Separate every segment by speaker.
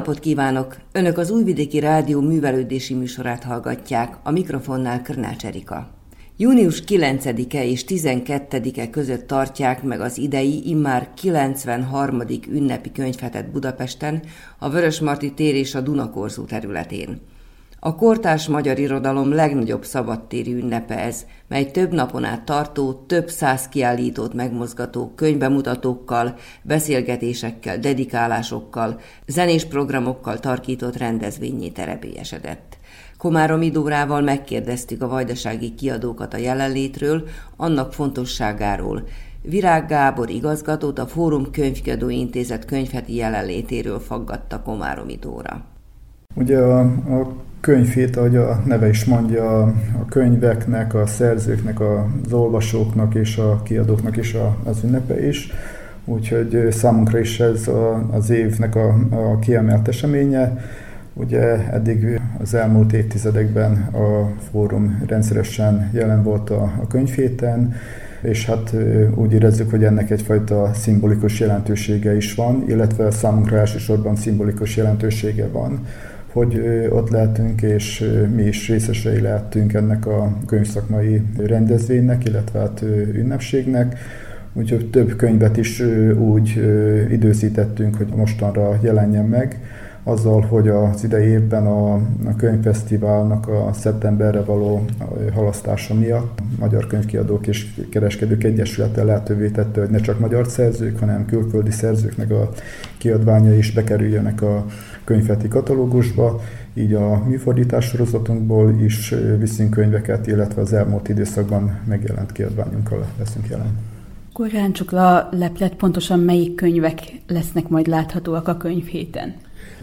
Speaker 1: napot kívánok! Önök az Újvidéki Rádió művelődési műsorát hallgatják, a mikrofonnál Körnács Erika. Június 9-e és 12-e között tartják meg az idei immár 93. ünnepi könyvhetet Budapesten, a Vörösmarty tér és a Dunakorzó területén. A kortárs magyar irodalom legnagyobb szabadtéri ünnepe ez, mely több napon át tartó, több száz kiállítót megmozgató könyvbemutatókkal, beszélgetésekkel, dedikálásokkal, zenés programokkal tarkított rendezvényé terepélyesedett. Komárom Idórával megkérdeztük a vajdasági kiadókat a jelenlétről, annak fontosságáról. Virág Gábor igazgatót a Fórum Könyvkiadó Intézet könyvheti jelenlétéről faggatta Komárom Idóra.
Speaker 2: Ugye a, a könyvét, ahogy a neve is mondja, a könyveknek, a szerzőknek, az olvasóknak és a kiadóknak is a, az ünnepe is. Úgyhogy számunkra is ez a, az évnek a, a kiemelt eseménye. Ugye eddig az elmúlt évtizedekben a fórum rendszeresen jelen volt a, a könyvhéten, és hát úgy érezzük, hogy ennek egyfajta szimbolikus jelentősége is van, illetve számunkra elsősorban szimbolikus jelentősége van hogy ott lehetünk, és mi is részesei lehetünk ennek a könyvszakmai rendezvénynek, illetve hát ünnepségnek. Úgyhogy több könyvet is úgy időzítettünk, hogy mostanra jelenjen meg, azzal, hogy az idei évben a, a könyvfesztiválnak a szeptemberre való halasztása miatt a Magyar Könyvkiadók és Kereskedők Egyesülete lehetővé tette, hogy ne csak magyar szerzők, hanem külföldi szerzőknek a kiadványai is bekerüljenek a könyvfeti katalógusba, így a műfordítás sorozatunkból is viszünk könyveket, illetve az elmúlt időszakban megjelent kiadványunkkal leszünk jelen.
Speaker 3: Ráncsuk a leplet, pontosan melyik könyvek lesznek majd láthatóak a könyvhéten?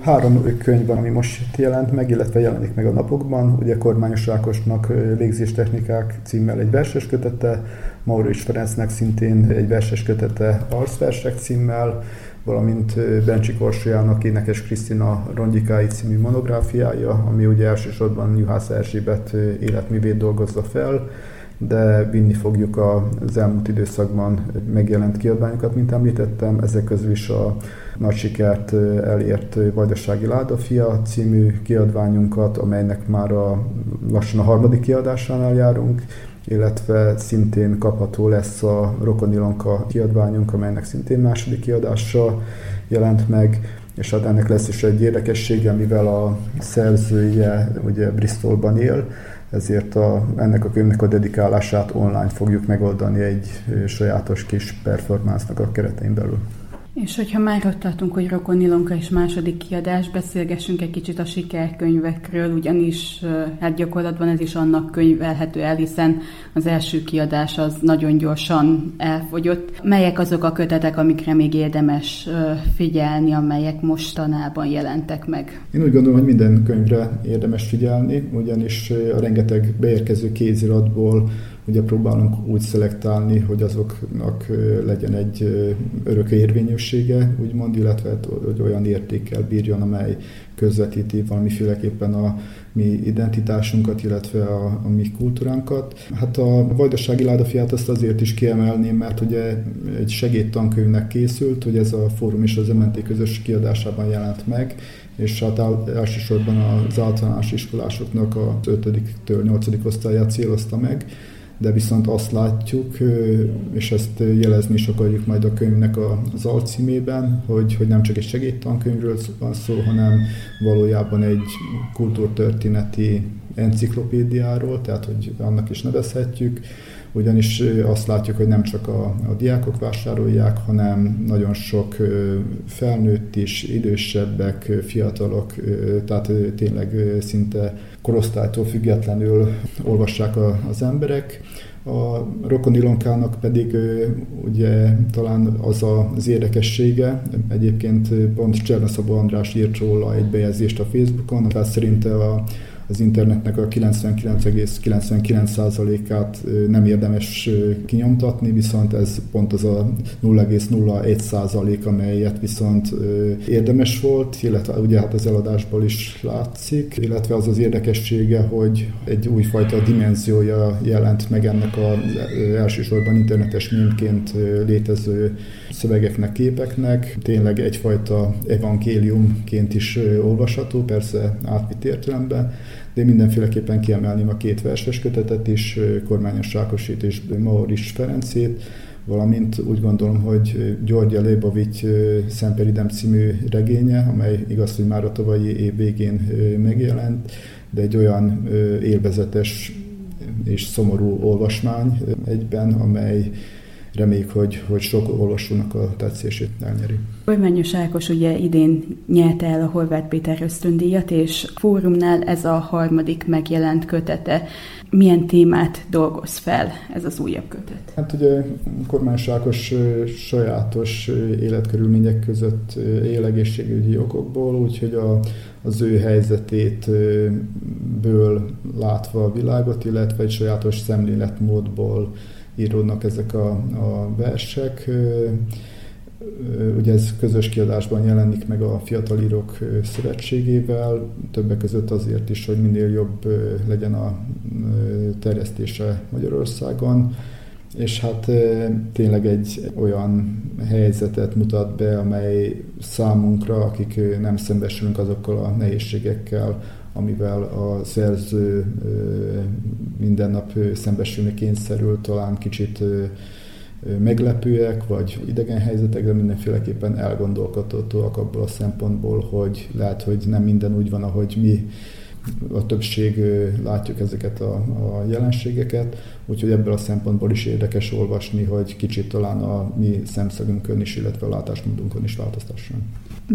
Speaker 2: Három könyv van, ami most jelent meg, illetve jelenik meg a napokban. Ugye Kormányos Rákosnak légzéstechnikák címmel egy verses kötete, Maurics Ferencnek szintén egy verses kötete Arszversek címmel, valamint Bencsi Korsolyának énekes Krisztina Rongyikái című monográfiája, ami ugye elsősorban Juhász Erzsébet életművét dolgozza fel, de vinni fogjuk az elmúlt időszakban megjelent kiadványokat, mint említettem, ezek közül is a nagy sikert elért Vajdasági Ládafia című kiadványunkat, amelynek már a, lassan a harmadik kiadásánál járunk, illetve szintén kapható lesz a Rokonilonka kiadványunk, amelynek szintén második kiadása jelent meg, és hát ennek lesz is egy érdekessége, mivel a szerzője ugye Bristolban él, ezért a, ennek a könyvnek a dedikálását online fogjuk megoldani egy sajátos kis performance a keretein belül.
Speaker 3: És hogyha már ott tartunk, hogy Rokon Ilonka és második kiadás, beszélgessünk egy kicsit a sikerkönyvekről, ugyanis hát gyakorlatban ez is annak könyvelhető el, hiszen az első kiadás az nagyon gyorsan elfogyott. Melyek azok a kötetek, amikre még érdemes figyelni, amelyek mostanában jelentek meg?
Speaker 2: Én úgy gondolom, hogy minden könyvre érdemes figyelni, ugyanis a rengeteg beérkező kéziratból ugye próbálunk úgy szelektálni, hogy azoknak legyen egy örök érvényűsége, úgymond, illetve hát, hogy olyan értékkel bírjon, amely közvetíti valamiféleképpen a mi identitásunkat, illetve a, a mi kultúránkat. Hát a Vajdasági Ládafiát azt azért is kiemelném, mert ugye egy segédtankönyvnek készült, hogy ez a fórum és az MNT közös kiadásában jelent meg, és hát elsősorban az általános iskolásoknak a 5-től 8. osztályát célozta meg, de viszont azt látjuk, és ezt jelezni is akarjuk majd a könyvnek az alcímében, hogy, hogy nem csak egy segédtankönyvről van szó, hanem valójában egy kultúrtörténeti enciklopédiáról, tehát hogy annak is nevezhetjük, ugyanis azt látjuk, hogy nem csak a, a diákok vásárolják, hanem nagyon sok felnőtt is, idősebbek, fiatalok, tehát tényleg szinte korosztálytól függetlenül olvassák a, az emberek. A Rokon Ilonkának pedig ugye talán az az érdekessége, egyébként pont Csernaszabó András írt róla egy bejegyzést a Facebookon, tehát szerinte a az internetnek a 99,99%-át nem érdemes kinyomtatni, illetve ez pont az a 0,01% amelyet viszont érdemes volt, illetve ugye hát az eladásból is látszik, illetve az az érdekessége, hogy egy újfajta dimenziója jelent meg ennek az elsősorban internetes mintként létező szövegeknek, képeknek, tényleg egyfajta evangéliumként is olvasható, persze átvitt értelemben, de mindenféleképpen kiemelném a két verses kötetet is, Kormányos Sákosit és Maurics Ferencét, valamint úgy gondolom, hogy Györgya Lébovics Szemperidem című regénye, amely igaz, hogy már a tavalyi év végén megjelent, de egy olyan élvezetes és szomorú olvasmány egyben, amely reméljük, hogy, hogy sok olvasónak a tetszését elnyeri.
Speaker 3: Kormányos Ákos ugye idén nyerte el a Horváth Péter ösztöndíjat, és fórumnál ez a harmadik megjelent kötete. Milyen témát dolgoz fel ez az újabb kötet?
Speaker 2: Hát ugye Kormányos Ákos sajátos életkörülmények között él egészségügyi okokból, úgyhogy a, az ő helyzetét ből látva a világot, illetve egy sajátos szemléletmódból íródnak ezek a, a versek. Ugye ez közös kiadásban jelenik meg a Fiatal Írók Szövetségével, többek között azért is, hogy minél jobb legyen a terjesztése Magyarországon, és hát tényleg egy olyan helyzetet mutat be, amely számunkra, akik nem szembesülünk azokkal a nehézségekkel, amivel a szerző minden nap szembesülni kényszerül, talán kicsit meglepőek, vagy idegen helyzetek, de mindenféleképpen elgondolkodhatóak abból a szempontból, hogy lehet, hogy nem minden úgy van, ahogy mi a többség látjuk ezeket a, a jelenségeket, úgyhogy ebből a szempontból is érdekes olvasni, hogy kicsit talán a mi szemszögünkön is, illetve a látásmódunkon is változtasson.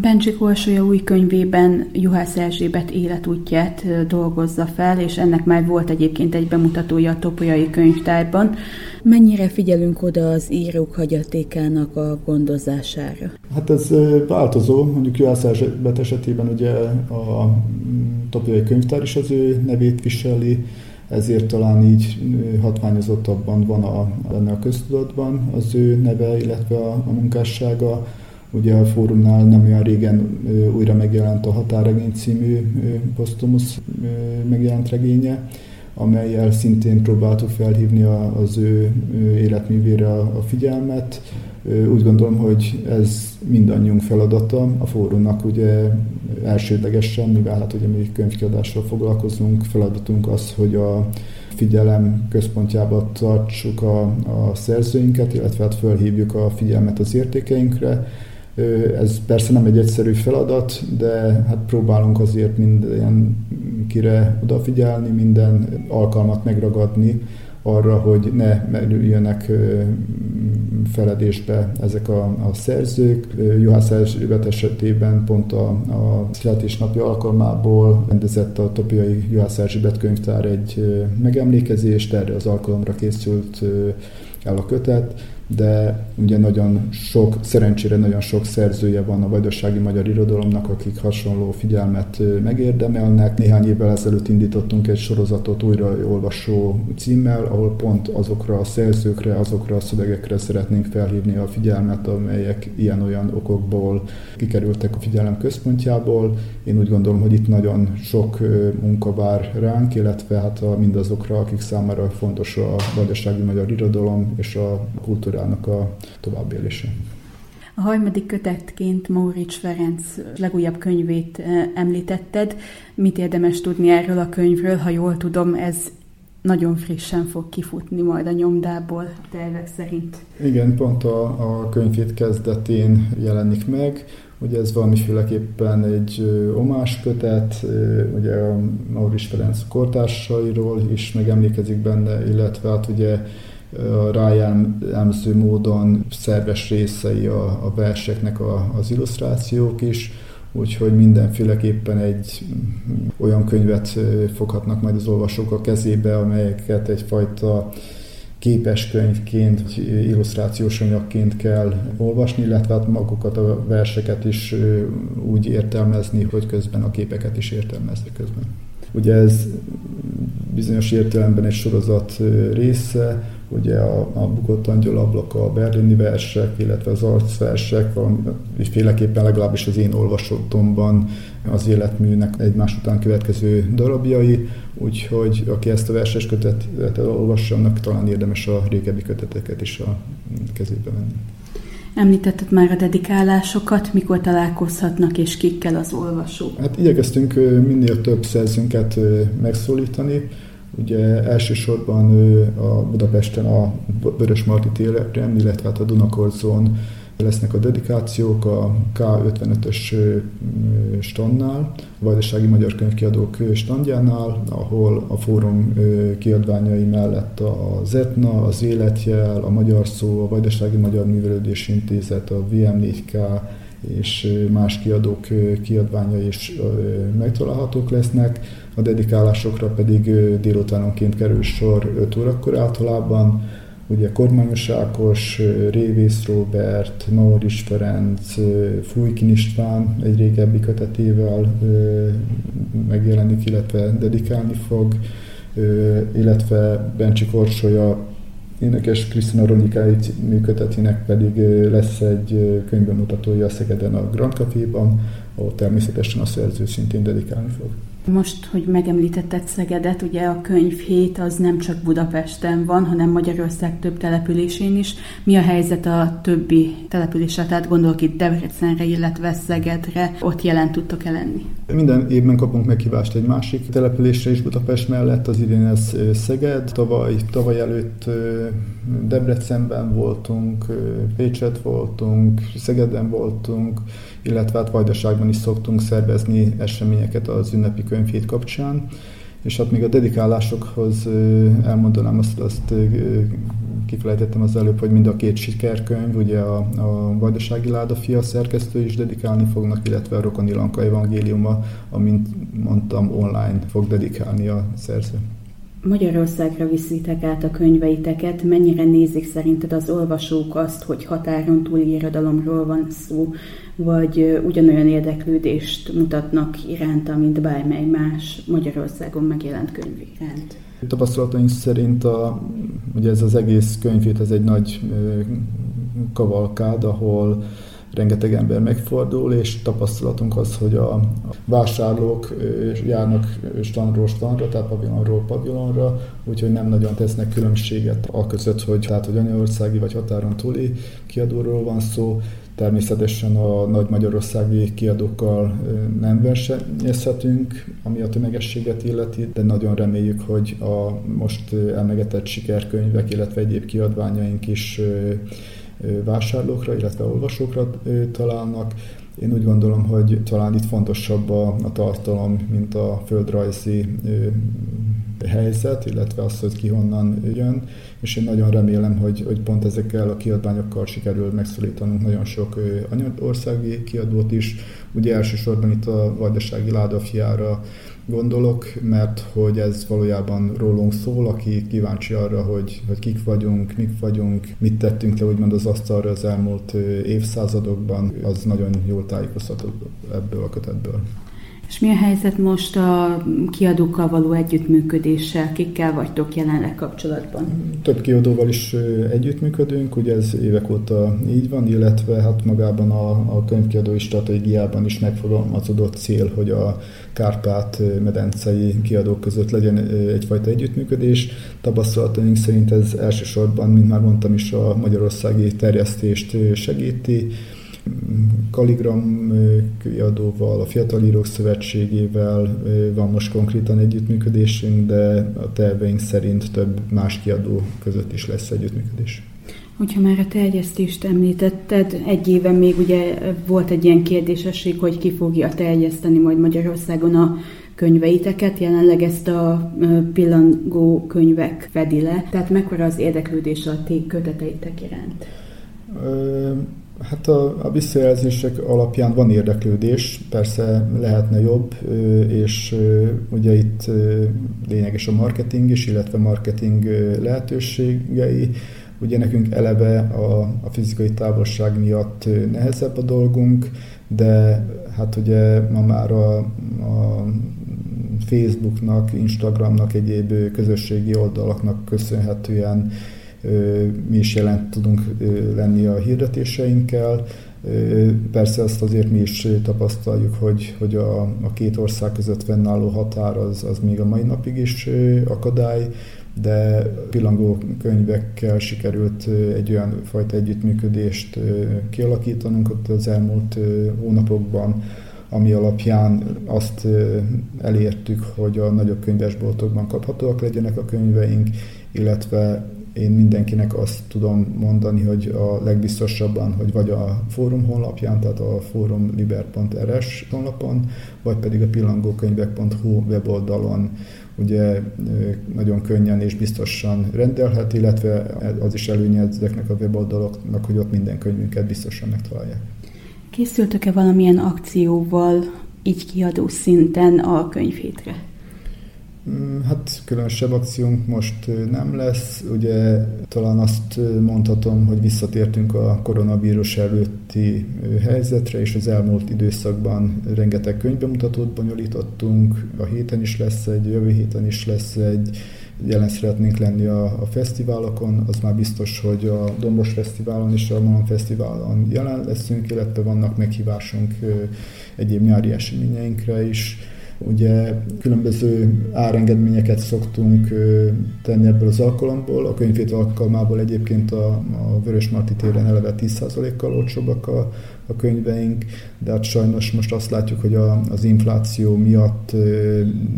Speaker 3: Bencsik Orsolya új könyvében Juhász Erzsébet életútját dolgozza fel, és ennek már volt egyébként egy bemutatója a Topolyai könyvtárban. Mennyire figyelünk oda az írók hagyatékának a gondozására?
Speaker 2: Hát ez változó, mondjuk Juhász Erzsébet esetében ugye a Topolyai könyvtár is az ő nevét viseli, ezért talán így hatványozottabban van a, benne a köztudatban az ő neve, illetve a, a munkássága Ugye a fórumnál nem olyan régen újra megjelent a Határregény című posztumusz megjelent regénye, amelyel szintén próbáltuk felhívni az ő életművére a figyelmet. Úgy gondolom, hogy ez mindannyiunk feladata. A fórumnak ugye elsődlegesen, mivel hát ugye mi könyvkiadással foglalkozunk, feladatunk az, hogy a figyelem központjába tartsuk a, a szerzőinket, illetve hát felhívjuk a figyelmet az értékeinkre, ez persze nem egy egyszerű feladat, de hát próbálunk azért kire odafigyelni, minden alkalmat megragadni arra, hogy ne merüljenek feledésbe ezek a, a szerzők. Juhász Erzsébet esetében pont a, a születésnapi alkalmából rendezett a Topiai Juhász Erzsébet könyvtár egy megemlékezést, erre az alkalomra készült el a kötet, de ugye nagyon sok, szerencsére nagyon sok szerzője van a vajdasági magyar irodalomnak, akik hasonló figyelmet megérdemelnek. Néhány évvel ezelőtt indítottunk egy sorozatot újraolvasó címmel, ahol pont azokra a szerzőkre, azokra a szövegekre szeretnénk felhívni a figyelmet, amelyek ilyen-olyan okokból kikerültek a figyelem központjából. Én úgy gondolom, hogy itt nagyon sok munka vár ránk, illetve hát a, mindazokra, akik számára fontos a vajdasági magyar irodalom és a kultúra kultúrának a továbbélése.
Speaker 3: A harmadik kötetként Maurics Ferenc legújabb könyvét eh, említetted. Mit érdemes tudni erről a könyvről? Ha jól tudom, ez nagyon frissen fog kifutni majd a nyomdából tervek szerint.
Speaker 2: Igen, pont a, a könyvét kezdetén jelenik meg. Ugye ez valamiféleképpen egy omás kötet, ugye a Maurics Ferenc kortársairól is megemlékezik benne, illetve hát ugye rájelmző módon szerves részei a, a verseknek a, az illusztrációk is, úgyhogy mindenféleképpen egy olyan könyvet foghatnak majd az olvasók a kezébe, amelyeket egyfajta képeskönyvként, illusztrációs anyagként kell olvasni, illetve hát magukat a verseket is úgy értelmezni, hogy közben a képeket is értelmezni közben. Ugye ez bizonyos értelemben egy sorozat része, ugye a, a Bukott Angyal ablaka, a berlini versek, illetve az arcversek, féleképpen legalábbis az én olvasottomban az életműnek egymás után következő darabjai, úgyhogy aki ezt a verses kötetet olvassa, annak talán érdemes a régebbi köteteket is a kezébe venni.
Speaker 3: Említetted már a dedikálásokat, mikor találkozhatnak és kikkel az olvasók?
Speaker 2: Hát igyekeztünk minél több szerzőnket megszólítani. Ugye elsősorban a Budapesten a Vörös Marti térben, illetve hát a Dunakorzón lesznek a dedikációk a K55-ös standnál, a Vajdasági Magyar Könyvkiadók standjánál, ahol a fórum kiadványai mellett az Etna, az Életjel, a Magyar Szó, a Vajdasági Magyar Művelődési Intézet, a VM4K és más kiadók kiadványai is megtalálhatók lesznek. A dedikálásokra pedig délutánonként kerül sor 5 órakor általában, ugye Kormányos Ákos, Révész Robert, Mauris Ferenc, Fújkin István egy régebbi kötetével megjelenik, illetve dedikálni fog, illetve Bencsi Korsolya énekes Krisztina Ronikai működtetének pedig lesz egy könyvbemutatója Szegeden a Grand Café-ban, ahol természetesen a szerző szintén dedikálni fog.
Speaker 3: Most, hogy megemlítetted Szegedet, ugye a könyvhét az nem csak Budapesten van, hanem Magyarország több településén is. Mi a helyzet a többi településre? Tehát gondolok itt Debrecenre, illetve Szegedre. Ott jelen tudtok-e lenni?
Speaker 2: Minden évben kapunk meghívást egy másik településre is Budapest mellett, az idén ez Szeged. Tavaly, tavaly előtt Debrecenben voltunk, Pécset voltunk, Szegeden voltunk, illetve hát Vajdaságban is szoktunk szervezni eseményeket az ünnepi könyvhét kapcsán. És hát még a dedikálásokhoz elmondanám azt, azt kifelejtettem az előbb, hogy mind a két sikerkönyv, ugye a, a Vajdasági Láda fia szerkesztő is dedikálni fognak, illetve a Rokoni Lanka evangéliuma, amint mondtam, online fog dedikálni a szerző.
Speaker 3: Magyarországra viszitek át a könyveiteket, mennyire nézik szerinted az olvasók azt, hogy határon túli irodalomról van szó, vagy ugyanolyan érdeklődést mutatnak iránta, mint bármely más Magyarországon megjelent könyv iránt?
Speaker 2: Tapasztalataink szerint a, ugye ez az egész könyvét, ez egy nagy kavalkád, ahol rengeteg ember megfordul, és tapasztalatunk az, hogy a vásárlók járnak standról standra, tehát pavilonról pavilonra, úgyhogy nem nagyon tesznek különbséget a között, hogy, tehát, hogy anyaországi vagy határon túli kiadóról van szó, Természetesen a nagy magyarországi kiadókkal nem versenyezhetünk, ami a tömegességet illeti, de nagyon reméljük, hogy a most elmegetett sikerkönyvek, illetve egyéb kiadványaink is vásárlókra, illetve olvasókra találnak. Én úgy gondolom, hogy talán itt fontosabb a, a tartalom, mint a földrajzi helyzet, illetve az, hogy ki honnan jön, és én nagyon remélem, hogy, hogy pont ezekkel a kiadványokkal sikerül megszólítanunk nagyon sok országi kiadót is. Ugye elsősorban itt a Vajdasági Ládafiára gondolok, mert hogy ez valójában rólunk szól, aki kíváncsi arra, hogy, hogy kik vagyunk, mik vagyunk, mit tettünk le úgymond az asztalra az elmúlt évszázadokban, az nagyon jól tájékoztató ebből a kötetből.
Speaker 3: És mi a helyzet most a kiadókkal való együttműködéssel? Kikkel vagytok jelenleg kapcsolatban?
Speaker 2: Több kiadóval is együttműködünk, ugye ez évek óta így van, illetve hát magában a, a könyvkiadói stratégiában is megfogalmazódott cél, hogy a Kárpát-medencei kiadók között legyen egyfajta együttműködés. Tapasztalataink szerint ez elsősorban, mint már mondtam is, a magyarországi terjesztést segíti, Kaligram kiadóval, a Fiatal Írók Szövetségével van most konkrétan együttműködésünk, de a terveink szerint több más kiadó között is lesz együttműködés.
Speaker 3: Hogyha már a terjesztést említetted, egy éve még ugye volt egy ilyen kérdésesség, hogy ki fogja terjeszteni majd Magyarországon a könyveiteket, jelenleg ezt a pillangó könyvek fedi le. Tehát mekkora az érdeklődés a ti köteteitek iránt?
Speaker 2: Hát a, a visszajelzések alapján van érdeklődés, persze lehetne jobb, és ugye itt lényeges a marketing is, illetve marketing lehetőségei. Ugye nekünk eleve a, a fizikai távolság miatt nehezebb a dolgunk, de hát ugye ma már a, a Facebooknak, Instagramnak, egyéb közösségi oldalaknak köszönhetően mi is jelent tudunk lenni a hirdetéseinkkel. Persze azt azért mi is tapasztaljuk, hogy, hogy a, a két ország között fennálló határ az, az még a mai napig is akadály, de pillangó könyvekkel sikerült egy olyan fajta együttműködést kialakítanunk ott az elmúlt hónapokban, ami alapján azt elértük, hogy a nagyobb könyvesboltokban kaphatóak legyenek a könyveink, illetve én mindenkinek azt tudom mondani, hogy a legbiztosabban, hogy vagy a fórum honlapján, tehát a forumliber.rs honlapon, vagy pedig a pillangókönyvek.hu weboldalon ugye nagyon könnyen és biztosan rendelhet, illetve az is előnye ezeknek a weboldaloknak, hogy ott minden könyvünket biztosan megtalálják.
Speaker 3: Készültök-e valamilyen akcióval így kiadó szinten a könyvhétre?
Speaker 2: Mm, hát különösebb akciónk most nem lesz. Ugye talán azt mondhatom, hogy visszatértünk a koronavírus előtti helyzetre, és az elmúlt időszakban rengeteg könyvbemutatót bonyolítottunk. A héten is lesz egy, jövő héten is lesz egy, jelen szeretnénk lenni a, a fesztiválokon, az már biztos, hogy a Dombos Fesztiválon és a Monon Fesztiválon jelen leszünk, illetve vannak meghívásunk egyéb nyári eseményeinkre is Ugye különböző árengedményeket szoktunk tenni ebből az alkalomból. A könyvét alkalmából egyébként a, a Vörös Marti téren eleve 10%-kal olcsóbbak a, a könyveink, de hát sajnos most azt látjuk, hogy a, az infláció miatt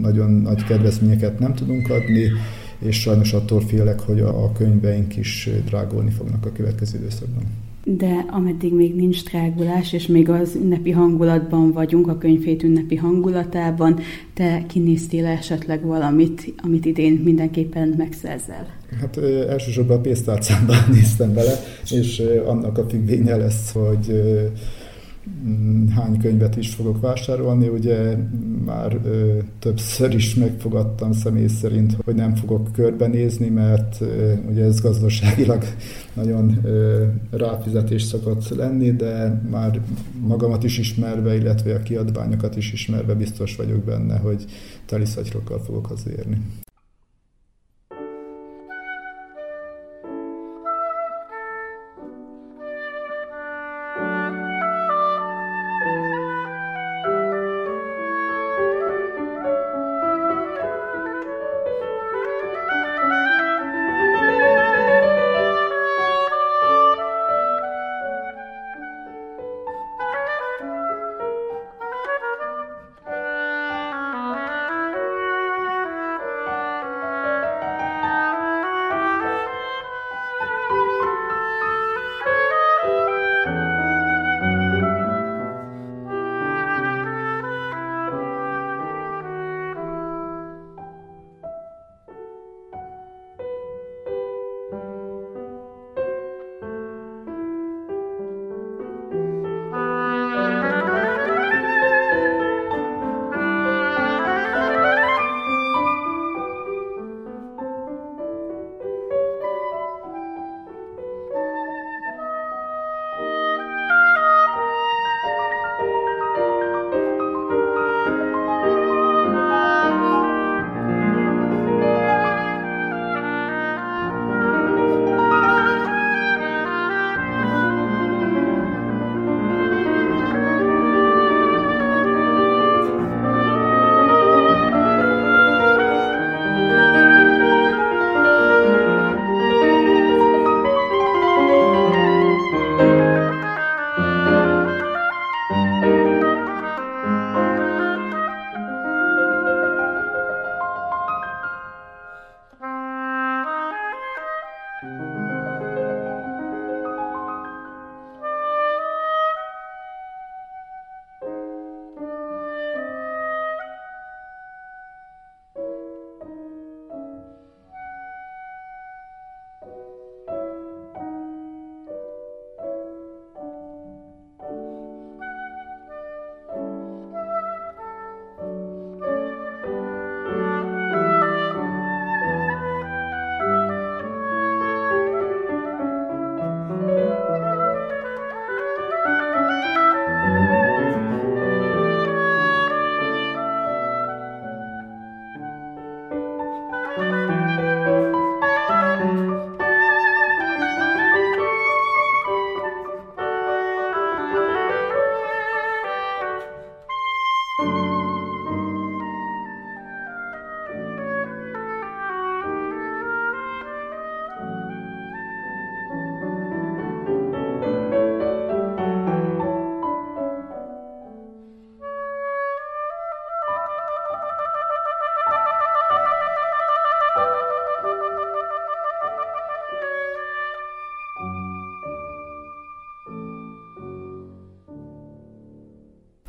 Speaker 2: nagyon nagy kedvezményeket nem tudunk adni, és sajnos attól félek, hogy a, a könyveink is drágulni fognak a következő időszakban
Speaker 3: de ameddig még nincs drágulás, és még az ünnepi hangulatban vagyunk, a könyvét ünnepi hangulatában, te kinéztél esetleg valamit, amit idén mindenképpen megszerzel?
Speaker 2: Hát elsősorban a pénztárcámban néztem bele, és annak a függvénye lesz, hogy hány könyvet is fogok vásárolni. Ugye már ö, többször is megfogadtam személy szerint, hogy nem fogok körbenézni, mert ö, ugye ez gazdaságilag nagyon ö, ráfizetés szokott lenni, de már magamat is ismerve, illetve a kiadványokat is ismerve biztos vagyok benne, hogy teliszatyroggal fogok hazérni.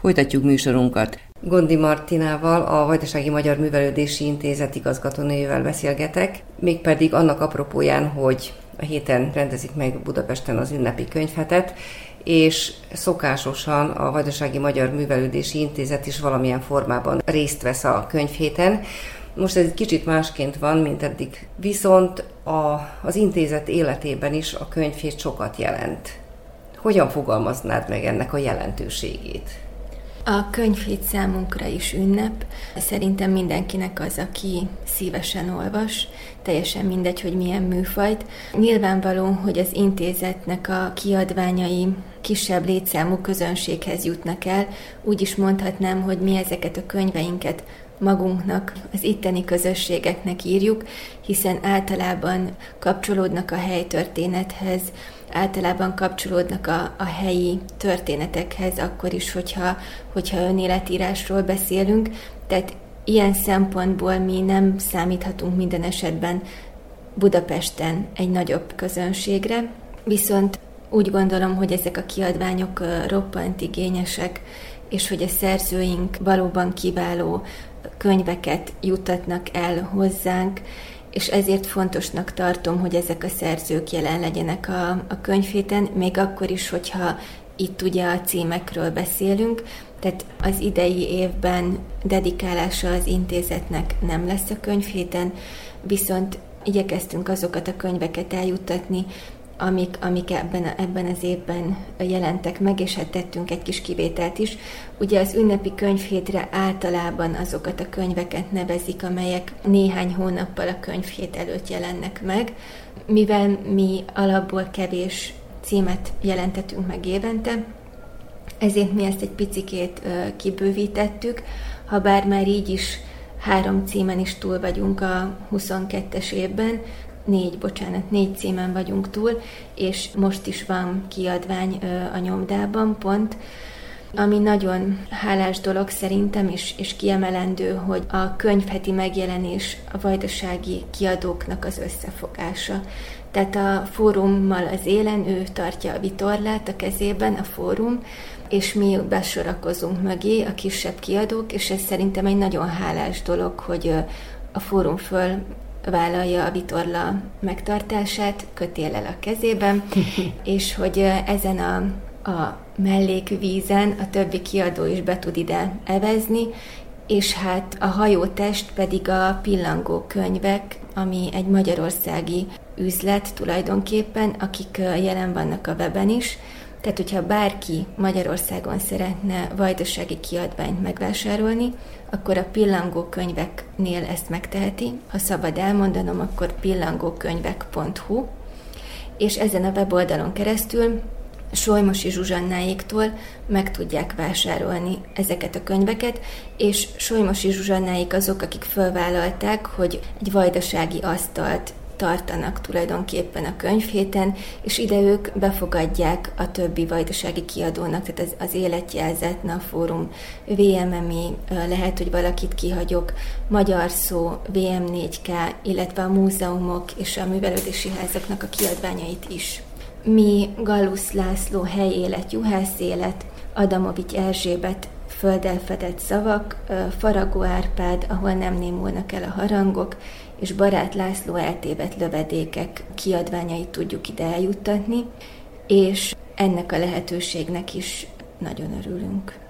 Speaker 1: Folytatjuk műsorunkat. Gondi Martinával, a Vajdasági Magyar Művelődési Intézet igazgatónőjével beszélgetek, mégpedig annak apropóján, hogy a héten rendezik meg Budapesten az ünnepi könyvhetet, és szokásosan a Vajdasági Magyar Művelődési Intézet is valamilyen formában részt vesz a könyvhéten. Most ez egy kicsit másként van, mint eddig. Viszont a, az intézet életében is a könyvhét sokat jelent. Hogyan fogalmaznád meg ennek a jelentőségét?
Speaker 4: A könyvhét számunkra is ünnep. Szerintem mindenkinek az, aki szívesen olvas, teljesen mindegy, hogy milyen műfajt. Nyilvánvaló, hogy az intézetnek a kiadványai kisebb létszámú közönséghez jutnak el. Úgy is mondhatnám, hogy mi ezeket a könyveinket magunknak, az itteni közösségeknek írjuk, hiszen általában kapcsolódnak a helytörténethez, általában kapcsolódnak a, a helyi történetekhez, akkor is, hogyha, hogyha önéletírásról beszélünk. Tehát ilyen szempontból mi nem számíthatunk minden esetben Budapesten egy nagyobb közönségre, viszont úgy gondolom, hogy ezek a kiadványok roppant igényesek, és hogy a szerzőink valóban kiváló könyveket juttatnak el hozzánk, és ezért fontosnak tartom, hogy ezek a szerzők jelen legyenek a, a könyvhéten, még akkor is, hogyha itt ugye a címekről beszélünk, tehát az idei évben dedikálása az intézetnek nem lesz a könyvhéten, viszont igyekeztünk azokat a könyveket eljuttatni, amik, amik ebben, ebben az évben jelentek meg, és hát tettünk egy kis kivételt is. Ugye az ünnepi könyvhétre általában azokat a könyveket nevezik, amelyek néhány hónappal a könyvhét előtt jelennek meg, mivel mi alapból kevés címet jelentetünk meg évente, ezért mi ezt egy picikét kibővítettük, ha bár már így is három címen is túl vagyunk a 22-es évben, négy, bocsánat, négy címen vagyunk túl, és most is van kiadvány a nyomdában pont, ami nagyon hálás dolog szerintem, és, és kiemelendő, hogy a könyvheti megjelenés a vajdasági kiadóknak az összefogása. Tehát a fórummal az élen, ő tartja a vitorlát a kezében, a fórum, és mi besorakozunk mögé, a kisebb kiadók, és ez szerintem egy nagyon hálás dolog, hogy a fórum föl vállalja a vitorla megtartását, kötéllel a kezében, és hogy ezen a, a mellékvízen a többi kiadó is be tud ide evezni, és hát a hajótest pedig a pillangó könyvek, ami egy magyarországi üzlet tulajdonképpen, akik jelen vannak a weben is, tehát, hogyha bárki Magyarországon szeretne vajdasági kiadványt megvásárolni, akkor a pillangó könyveknél ezt megteheti. Ha szabad elmondanom, akkor pillangókönyvek.hu, és ezen a weboldalon keresztül Solymosi Zsuzsannáiktól meg tudják vásárolni ezeket a könyveket, és Solymosi Zsuzsannáik azok, akik fölvállalták, hogy egy vajdasági asztalt tartanak tulajdonképpen a könyvhéten, és ide ők befogadják a többi vajdasági kiadónak, tehát az, az életjelzet, a fórum, VMMI, lehet, hogy valakit kihagyok, Magyar Szó, VM4K, illetve a múzeumok és a művelődési házaknak a kiadványait is. Mi Gallusz László helyélet, juhász élet, Adamovics Erzsébet földdel fedett szavak, Faragó Árpád, ahol nem némulnak el a harangok, és Barát László eltévet lövedékek kiadványait tudjuk ide eljuttatni, és ennek a lehetőségnek is nagyon örülünk.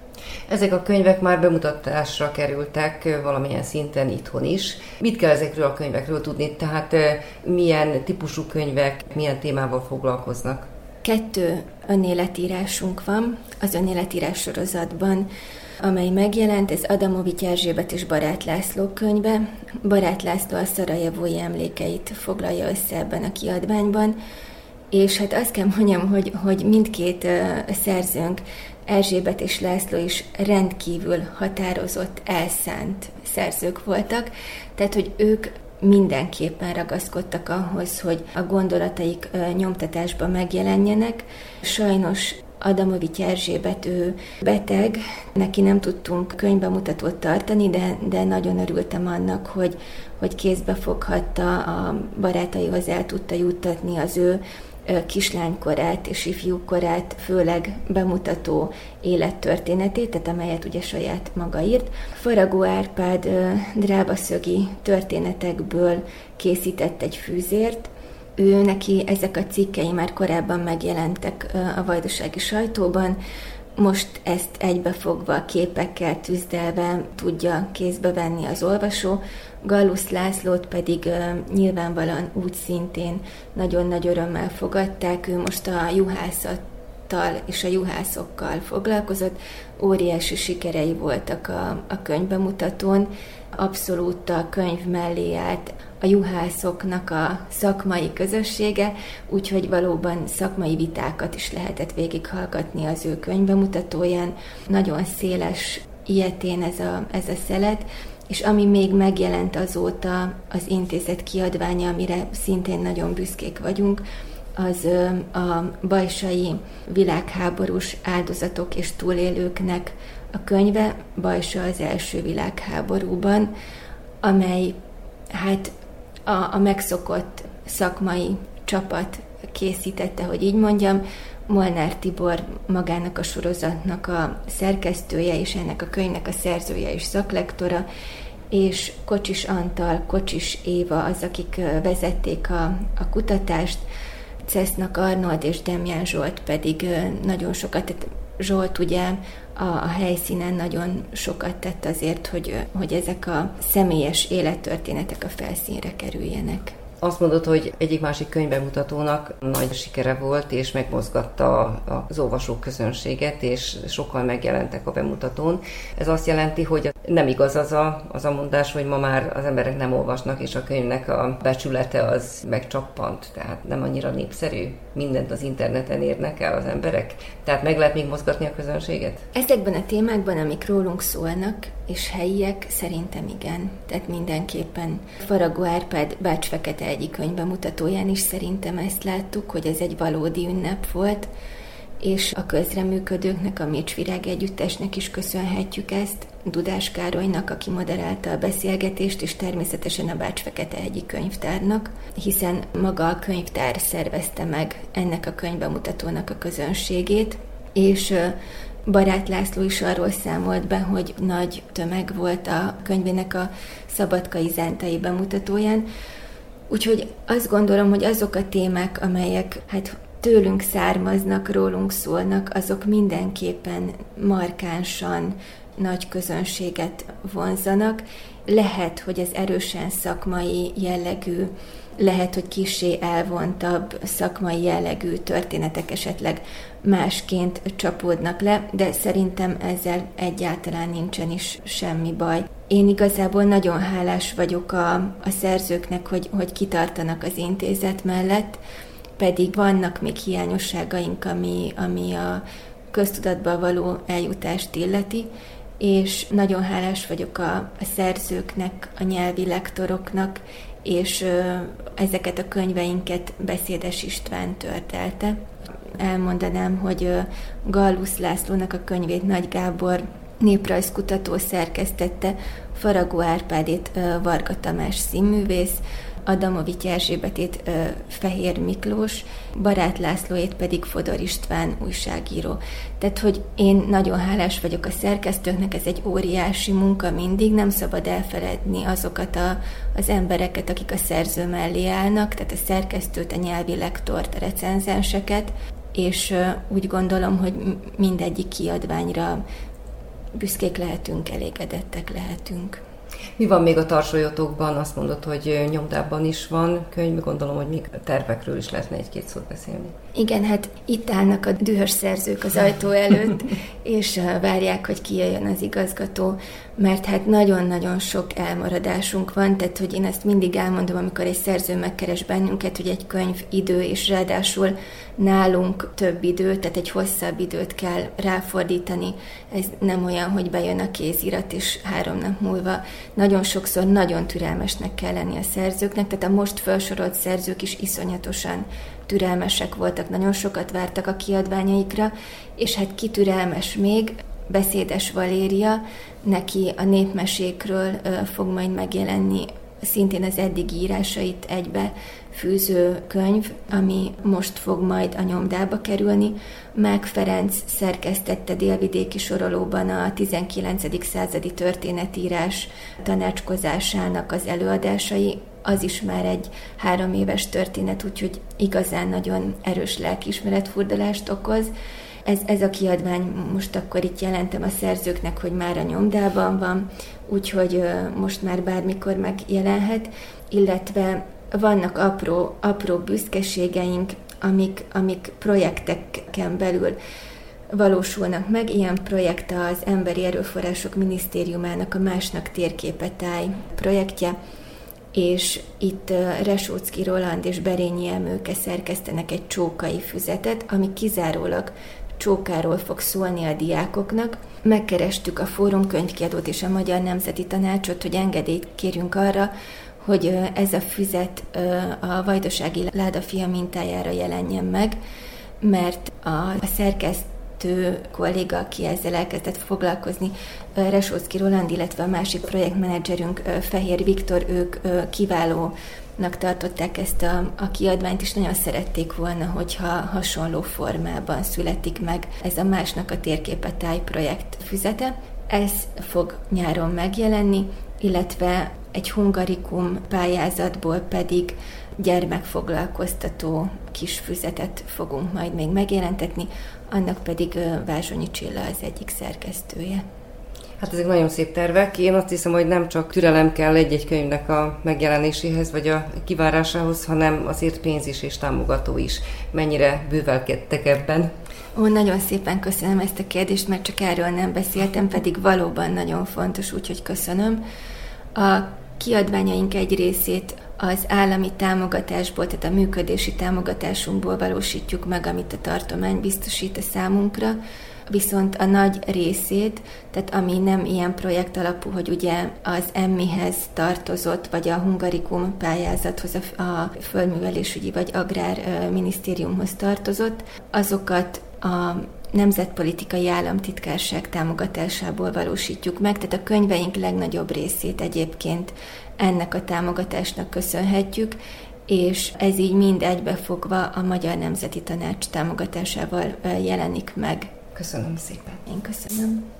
Speaker 1: Ezek a könyvek már bemutatásra kerültek valamilyen szinten itthon is. Mit kell ezekről a könyvekről tudni? Tehát milyen típusú könyvek, milyen témával foglalkoznak?
Speaker 4: Kettő önéletírásunk van. Az önéletírás sorozatban amely megjelent, ez Adamovics Erzsébet és Barát László könyve. Barát László a szarajevói emlékeit foglalja össze ebben a kiadványban, és hát azt kell mondjam, hogy, hogy mindkét szerzőnk, Erzsébet és László is rendkívül határozott, elszánt szerzők voltak, tehát hogy ők mindenképpen ragaszkodtak ahhoz, hogy a gondolataik nyomtatásban megjelenjenek. Sajnos Adamovics Erzsébet, ő beteg, neki nem tudtunk könyvbemutatót tartani, de, de nagyon örültem annak, hogy, hogy kézbe foghatta, a barátaihoz el tudta juttatni az ő kislánykorát és ifjúkorát főleg bemutató élettörténetét, tehát amelyet ugye saját maga írt. Faragó Árpád drábaszögi történetekből készített egy fűzért, ő neki ezek a cikkei már korábban megjelentek a vajdasági sajtóban, most ezt egybefogva, képekkel tűzdelve tudja kézbe venni az olvasó, Gallusz Lászlót pedig uh, nyilvánvalóan úgy szintén nagyon nagy örömmel fogadták, ő most a juhászattal és a juhászokkal foglalkozott, óriási sikerei voltak a, a könyvbemutatón, abszolút a könyv mellé állt a juhászoknak a szakmai közössége, úgyhogy valóban szakmai vitákat is lehetett végighallgatni az ő könyvbemutatóján. Nagyon széles ilyetén ez a, ez a szelet, és ami még megjelent azóta az intézet kiadványa, amire szintén nagyon büszkék vagyunk, az a bajsai világháborús áldozatok és túlélőknek a könyve, Bajsa az első világháborúban, amely hát a, a megszokott szakmai csapat készítette, hogy így mondjam, Molnár Tibor magának a sorozatnak a szerkesztője, és ennek a könyvnek a szerzője és szaklektora, és Kocsis Antal, Kocsis Éva az, akik vezették a, a kutatást, Cesznak Arnold és Demján Zsolt pedig nagyon sokat, tehát Zsolt ugye a, a helyszínen nagyon sokat tett azért, hogy, hogy ezek a személyes élettörténetek a felszínre kerüljenek.
Speaker 1: Azt mondod, hogy egyik-másik könyvbemutatónak nagy sikere volt, és megmozgatta az olvasók közönséget, és sokkal megjelentek a bemutatón. Ez azt jelenti, hogy nem igaz az a, az a mondás, hogy ma már az emberek nem olvasnak, és a könyvnek a becsülete az megcsappant, tehát nem annyira népszerű. Mindent az interneten érnek el az emberek. Tehát meg lehet még mozgatni a közönséget?
Speaker 4: Ezekben a témákban, amik rólunk szólnak, és helyiek, szerintem igen. Tehát mindenképpen Faragó Árpád Bács egyik könyvbemutatóján is szerintem ezt láttuk, hogy ez egy valódi ünnep volt, és a közreműködőknek, a Mécs Virág Együttesnek is köszönhetjük ezt, Dudás Károlynak, aki moderálta a beszélgetést, és természetesen a Bács Fekete egyik könyvtárnak, hiszen maga a könyvtár szervezte meg ennek a könyvbemutatónak a közönségét, és Barát László is arról számolt be, hogy nagy tömeg volt a könyvének a Szabadkai Zántai bemutatóján, Úgyhogy azt gondolom, hogy azok a témák, amelyek hát tőlünk származnak, rólunk szólnak, azok mindenképpen markánsan nagy közönséget vonzanak. Lehet, hogy ez erősen szakmai jellegű, lehet, hogy kisé elvontabb szakmai jellegű történetek esetleg másként csapódnak le, de szerintem ezzel egyáltalán nincsen is semmi baj. Én igazából nagyon hálás vagyok a, a szerzőknek, hogy, hogy kitartanak az intézet mellett, pedig vannak még hiányosságaink, ami, ami a köztudatba való eljutást illeti, és nagyon hálás vagyok a, a szerzőknek, a nyelvi lektoroknak, és ezeket a könyveinket Beszédes István törtelte. Elmondanám, hogy Gallusz Lászlónak a könyvét Nagy Gábor néprajzkutató szerkesztette, Faragó Árpádét Varga Tamás színművész, Adamovics Erzsébetét Fehér Miklós, Barát Lászlóét pedig Fodor István újságíró. Tehát, hogy én nagyon hálás vagyok a szerkesztőknek, ez egy óriási munka mindig, nem szabad elfeledni azokat a, az embereket, akik a szerző mellé állnak, tehát a szerkesztőt, a nyelvi lektort, a recenzenseket, és úgy gondolom, hogy mindegyik kiadványra büszkék lehetünk, elégedettek lehetünk.
Speaker 1: Mi van még a tarsolyotokban? Azt mondod, hogy nyomdában is van könyv, gondolom, hogy még tervekről is lehetne egy-két szót beszélni.
Speaker 4: Igen, hát itt állnak a dühös szerzők az ajtó előtt, és várják, hogy kijöjjön az igazgató, mert hát nagyon-nagyon sok elmaradásunk van, tehát hogy én ezt mindig elmondom, amikor egy szerző megkeres bennünket, hogy egy könyv idő, és ráadásul nálunk több időt, tehát egy hosszabb időt kell ráfordítani. Ez nem olyan, hogy bejön a kézirat, és három nap múlva. Nagyon sokszor nagyon türelmesnek kell lenni a szerzőknek, tehát a most felsorolt szerzők is iszonyatosan türelmesek voltak, nagyon sokat vártak a kiadványaikra, és hát ki türelmes még, Beszédes Valéria, neki a népmesékről fog majd megjelenni szintén az eddigi írásait egybe fűző könyv, ami most fog majd a nyomdába kerülni. Meg Ferenc szerkesztette délvidéki sorolóban a 19. századi történetírás tanácskozásának az előadásai, az is már egy három éves történet, úgyhogy igazán nagyon erős lelkiismeretfurdalást okoz. Ez, ez a kiadvány most akkor itt jelentem a szerzőknek, hogy már a nyomdában van, úgyhogy most már bármikor megjelenhet, illetve vannak apró, apró büszkeségeink, amik, amik projekteken belül valósulnak meg. Ilyen projekt az Emberi Erőforrások Minisztériumának a Másnak térképetáj projektje, és itt Resócki Roland és Berényi Emőke szerkesztenek egy csókai füzetet, ami kizárólag csókáról fog szólni a diákoknak. Megkerestük a Fórum könyvkiadót és a Magyar Nemzeti Tanácsot, hogy engedélyt kérjünk arra, hogy ez a füzet a vajdasági ládafia mintájára jelenjen meg, mert a szerkesztő kolléga, aki ezzel elkezdett foglalkozni, Resócki Roland, illetve a másik projektmenedzserünk Fehér Viktor, ők kiváló tartották ezt a, a kiadványt, és nagyon szerették volna, hogyha hasonló formában születik meg ez a Másnak a térképe táj projekt füzete. Ez fog nyáron megjelenni, illetve egy hungarikum pályázatból pedig gyermekfoglalkoztató kis füzetet fogunk majd még megjelentetni, annak pedig Vázsonyi Csilla az egyik szerkesztője.
Speaker 1: Hát ezek nagyon szép tervek. Én azt hiszem, hogy nem csak türelem kell egy-egy könyvnek a megjelenéséhez, vagy a kivárásához, hanem azért pénz is és támogató is. Mennyire bővelkedtek ebben?
Speaker 4: Ó, nagyon szépen köszönöm ezt a kérdést, mert csak erről nem beszéltem, pedig valóban nagyon fontos, úgyhogy köszönöm. A kiadványaink egy részét az állami támogatásból, tehát a működési támogatásunkból valósítjuk meg, amit a tartomány biztosít a számunkra, viszont a nagy részét, tehát ami nem ilyen projekt alapú, hogy ugye az emmihez tartozott, vagy a hungarikum pályázathoz, a földművelésügyi vagy agrárminisztériumhoz tartozott, azokat a Nemzetpolitikai Államtitkárság támogatásából valósítjuk meg, tehát a könyveink legnagyobb részét egyébként ennek a támogatásnak köszönhetjük, és ez így mind egybefogva a Magyar Nemzeti Tanács támogatásával jelenik meg.
Speaker 1: Köszönöm szépen.
Speaker 4: Én köszönöm.